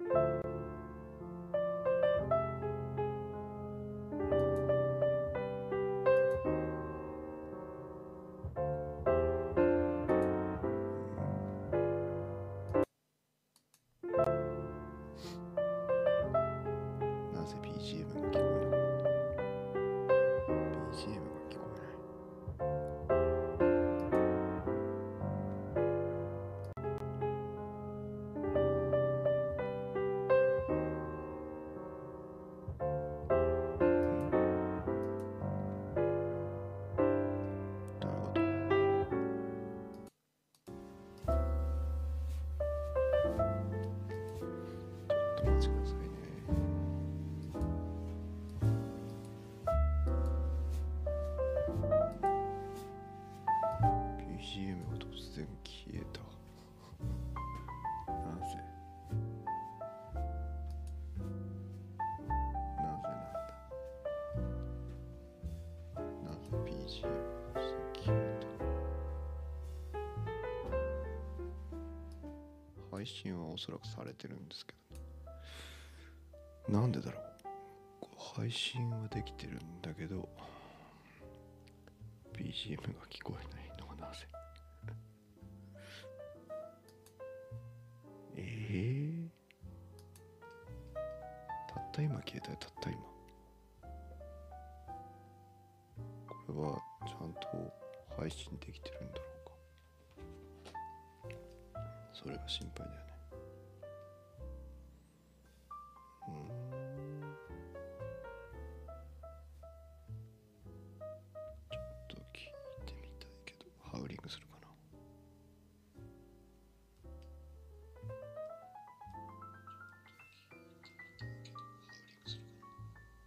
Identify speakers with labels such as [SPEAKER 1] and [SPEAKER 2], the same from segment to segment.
[SPEAKER 1] な配信はおそらくされてるんですけど。なんでだろう配信はできてるんだけど。BGM が聞こえないのはなぜ？ええたった今消えたよたった今。これは配信できてるんだろうか。それが心配だよね。うん。ちょっと聞いてみたいけどハウリングするかな。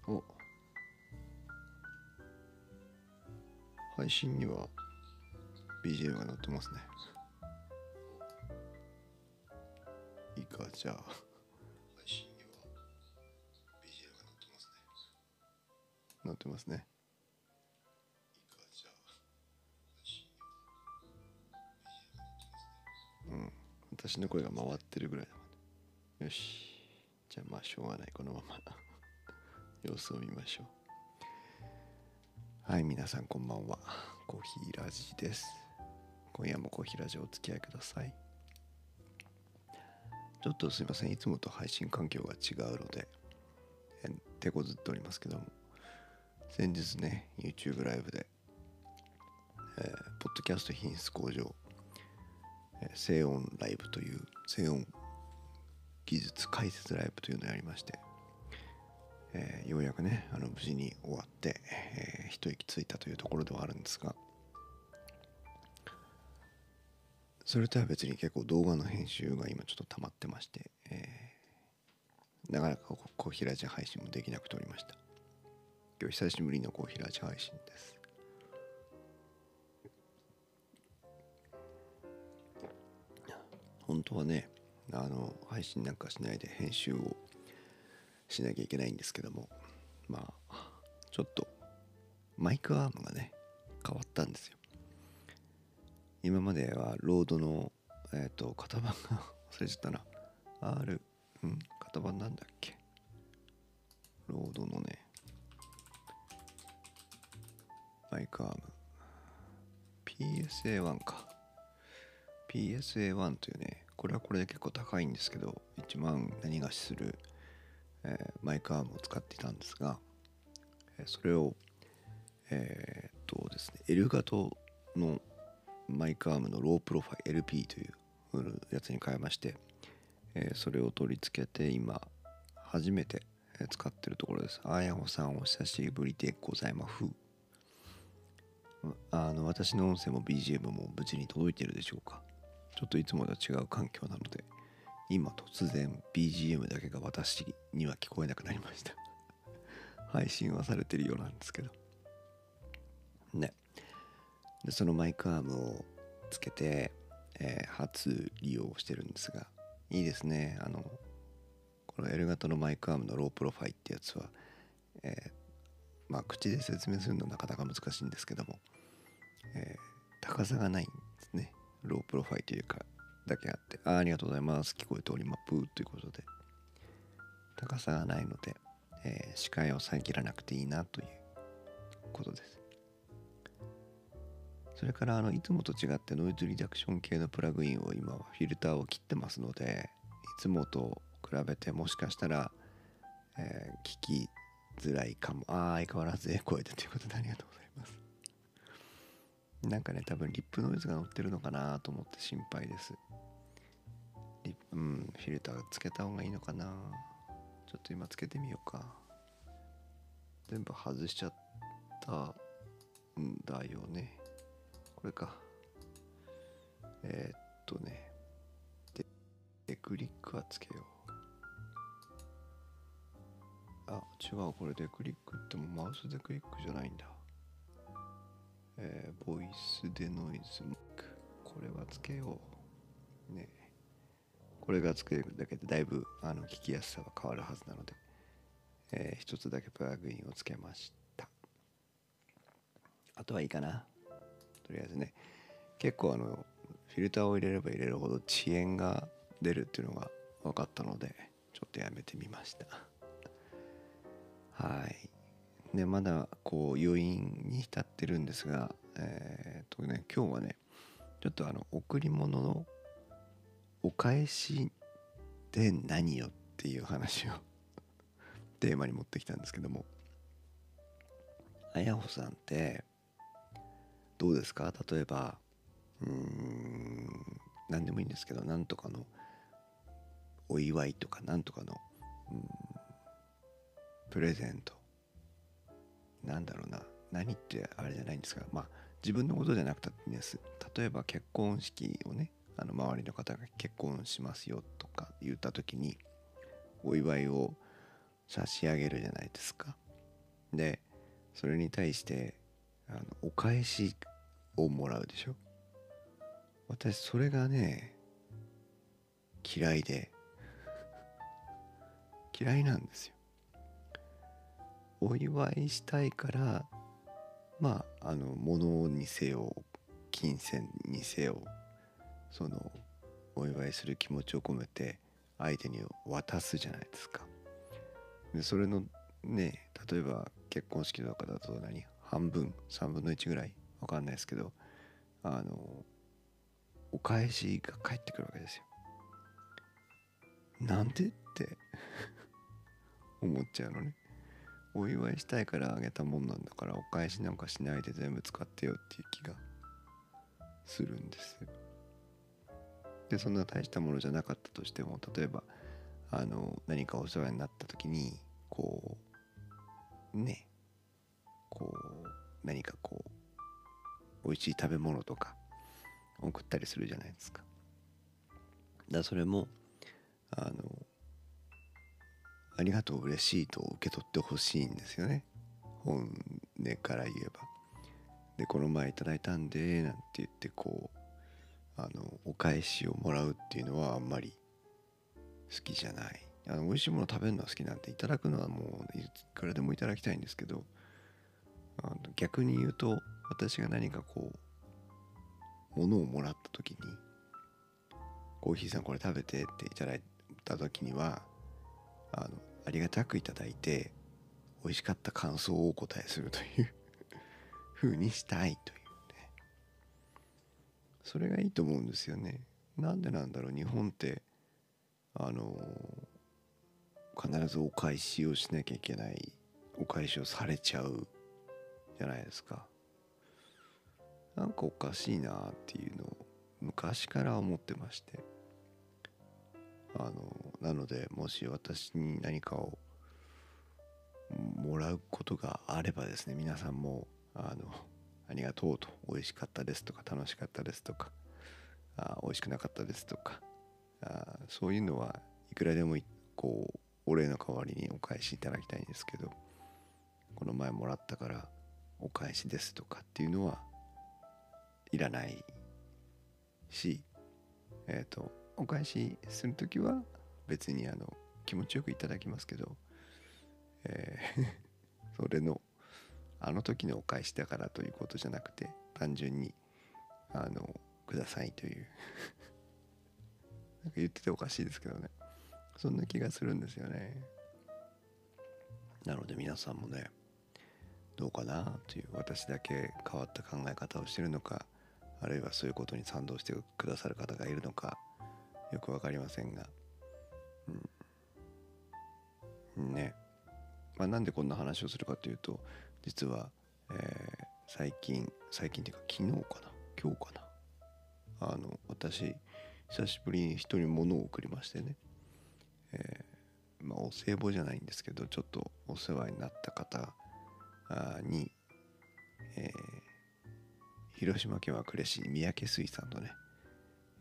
[SPEAKER 1] お。配信には BGM が載ってますね。いいかじゃあ。配信には BGM が載ってますね。載ってますね。いいかじゃあ。配信には BGM が載ってますね。うん。私の声が回ってるぐらいだもんね。よし。じゃあまあしょうがない。このまま。様子を見ましょう。はい皆さんこんばんは。コーヒーラジです。今夜もコーヒーラジオお付き合いください。ちょっとすいません。いつもと配信環境が違うので手こずっておりますけども。先日ね YouTube ライブで、えーポッドキャスト品質向上、えー静音ライブという静音技術解説ライブというのをやりまして、えーようやくねあの無事に終わって、えー一息ついたというところではあるんですがそれとは別に結構動画の編集が今ちょっと溜まってまして、えーなかなかこコーヒーラジ配信もできなくておりました。今日久しぶりのコーヒーラジ配信です。本当はねあの配信なんかしないで編集をしなきゃいけないんですけどもまあちょっとマイクアームがね変わったんですよ。今まではロードのえっ、と型番が 忘れちゃったな。R うん型番なんだっけ？ロードのね。マイクアーム。PSA1 か。PSA1 というねこれはこれで結構高いんですけど1万何がしする、えーマイクアームを使っていたんですが、えーそれをえーっとですね L 型のマイクアームのロープロファイル LP というやつに変えまして、えーそれを取り付けて今初めて使ってるところです。あやほさんお久しぶりでございます。あの私の音声も BGM も無事に届いているでしょうか？ちょっといつもとは違う環境なので今突然 BGM だけが私には聞こえなくなりました。配信はされてるようなんですけど。ね。でそのマイクアームをつけて、えー初利用してるんですがいいですね。あのこの L 型のマイクアームのロープロファイってやつは、えーまあ口で説明するのはなかなか難しいんですけども、えー高さがないんですね。ロープロファイルというかだけあってあありがとうございます。聞こえております。ということで。高さがないので、えー、視界を遮らなくていいなということです。それからあのいつもと違ってノイズリダクション系のプラグインを今はフィルターを切ってますのでいつもと比べてもしかしたら、えー、聞きづらいかも。ああ相変わらずエコーでということでありがとうございます。なんかね多分リップノイズが乗ってるのかなと思って心配です。リうんフィルターつけた方がいいのかな。ちょっと今つけてみようか。全部外しちゃったんだよね。これか。えー、っとね。でクリックはつけよう。あ違うこれでクリックってもマウスでクリックじゃないんだ。えー、ボイスでノイズマーク。これはつけよう。ね。これがつけるだけでだいぶあの聞きやすさは変わるはずなので、えー、一つだけプラグインをつけました。あとはいいかな。とりあえずね結構あのフィルターを入れれば入れるほど遅延が出るっていうのが分かったのでちょっとやめてみました。はい。ね、まだこう余韻に浸ってるんですが、えー、とね、今日はねちょっとあの贈り物のお返しって何よっていう話をテーマに持ってきたんですけども。あやほさんってどうですか？例えばうーん何でもいいんですけど何とかのお祝いとか何とかのプレゼント。なんだろうな。何ってあれじゃないんですがまあ自分のことじゃなくたっていいんです。例えば結婚式をねあの周りの方が結婚しますよとか言った時にお祝いを差し上げるじゃないですか。でそれに対してあのお返しをもらうでしょ？私それがね嫌いで。嫌いなんですよ。お祝いしたいからまああの物にせよ金銭にせよそのお祝いする気持ちを込めて相手に渡すじゃないですか。でそれのね例えば結婚式とかだと何？半分3分の1ぐらいわかんないですけどあのお返しが返ってくるわけですよ。なんでって 思っちゃうのね。お祝いしたいからあげたもんなんだからお返しなんかしないで全部使ってよっていう気がするんですでそんな大したものじゃなかったとしても例えばあの何かお世話になった時にこうね美味しい食べ物とか送ったりするじゃないですか。だそれもあのありがとう嬉しいと受け取ってほしいんですよね。本音から言えば。でこの前いただいたんでなんて言ってこうあのお返しをもらうっていうのはあんまり好きじゃない。あの美味しいもの食べるのは好きなんでいただくのはもういくらでもいただきたいんですけどあの逆に言うと私が何かこう物をもらった時にコーヒーさんこれ食べてっていただいた時にはあのありがたくいただいて美味しかった感想をお答えするという風にしたいというね。それがいいと思うんですよね。なんでなんだろう。日本ってあの必ずお返しをしなきゃいけないお返しをされちゃうじゃないですか。なんかおかしいなっていうのを昔から思ってまして。あのなのでもし私に何かをもらうことがあればですね皆さんもあのありがとうと。美味しかったですとか楽しかったですとかあ美味しくなかったですとかあそういうのはいくらでもこうお礼の代わりにお返しいただきたいんですけどこの前もらったからお返しですとかっていうのはいらないしえっ、ー、とお返しする時は別にあの気持ちよくいただきますけど、えー それのあの時のお返しだからということじゃなくて単純にあのくださいという。なんか言ってておかしいですけどね。そんな気がするんですよね。なので皆さんもねどうかなという私だけ変わった考え方をしてるのかあるいはそういうことに賛同してくださる方がいるのかよく分かりませんが、うん、ね。まあ、なんでこんな話をするかというと実は、えー、最近最近っていうか昨日かな？今日かな？あの私久しぶりに人に物を送りましてね、えー、まあお歳暮じゃないんですけどちょっとお世話になった方に、広島県は呉市三宅水産のね、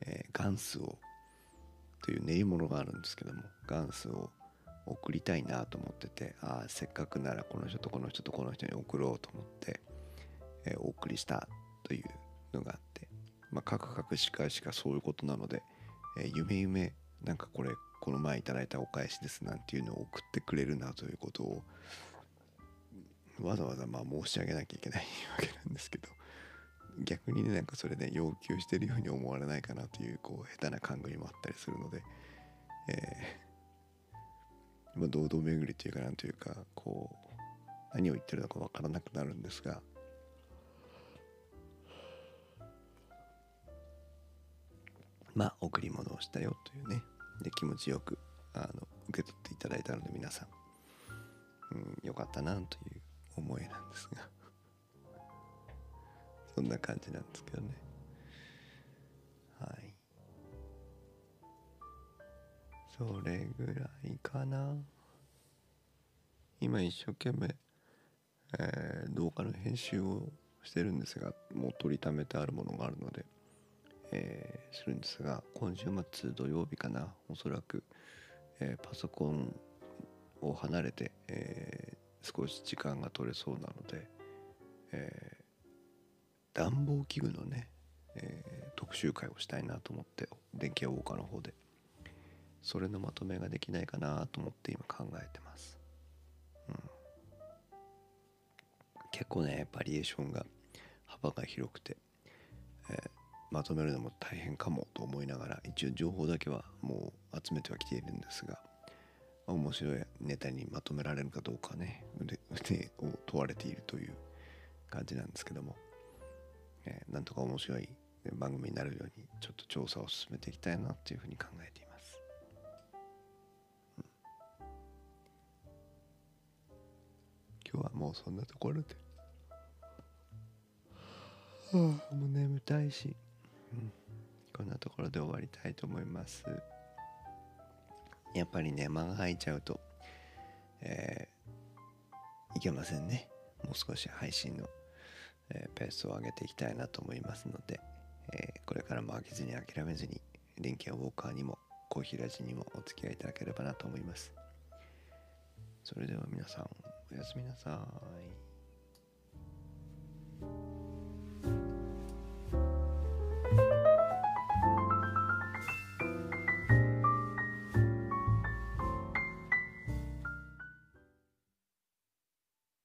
[SPEAKER 1] えー、ガンスをという練り物があるんですけどもガンスを送りたいなと思っててああせっかくならこの人とこの人とこの人に送ろうと思って、えー、お送りしたというのがあって、まあ、カクカクしかしかそういうことなので、えー、夢夢なんかこれこの前いただいたお返しですなんていうのを送ってくれるなということをわざわざまあ申し上げなきゃいけないわけなんですけど逆にねなんかそれで、ね、要求してるように思われないかなというこう下手な勘繰りもあったりするので、えー、まあ、堂々巡りというかなんというかこう何を言ってるのか分からなくなるんですがまあ贈り物をしたよというねで気持ちよくあの受け取っていただいたので皆さん、うん、よかったなという思いなんですが。そんな感じなんですけどね。はい。それぐらいかな。今一生懸命、えー、動画の編集をしてるんですがもう取りためてあるものがあるのでえー、するんですが今週末土曜日かなおそらく、えー、パソコンを離れて、え、少し時間が取れそうなので、え暖房器具のね、え特集会をしたいなと思って電気屋ウォーカーの方で。それのまとめができないかなと思って今考えてます、うん、結構ねバリエーションが幅が広くて、えーまとめるのも大変かもと思いながら一応情報だけはもう集めてはきているんですが面白いネタにまとめられるかどうかね腕を問われているという感じなんですけども、えー、なんとか面白い番組になるようにちょっと調査を進めていきたいなというふうに考えています、今日はもうそんなところで、はあ、もう眠たいし。うん、こんなところで終わりたいと思います。やっぱりね間が空いちゃうと、えー、いけませんね。もう少し配信の、え、ペースを上げていきたいなと思いますので、え、これからも飽きずに諦めずに電気やウォーカーにもコーヒーラジにもお付き合いいただければなと思います。それでは皆さんおやすみなさい。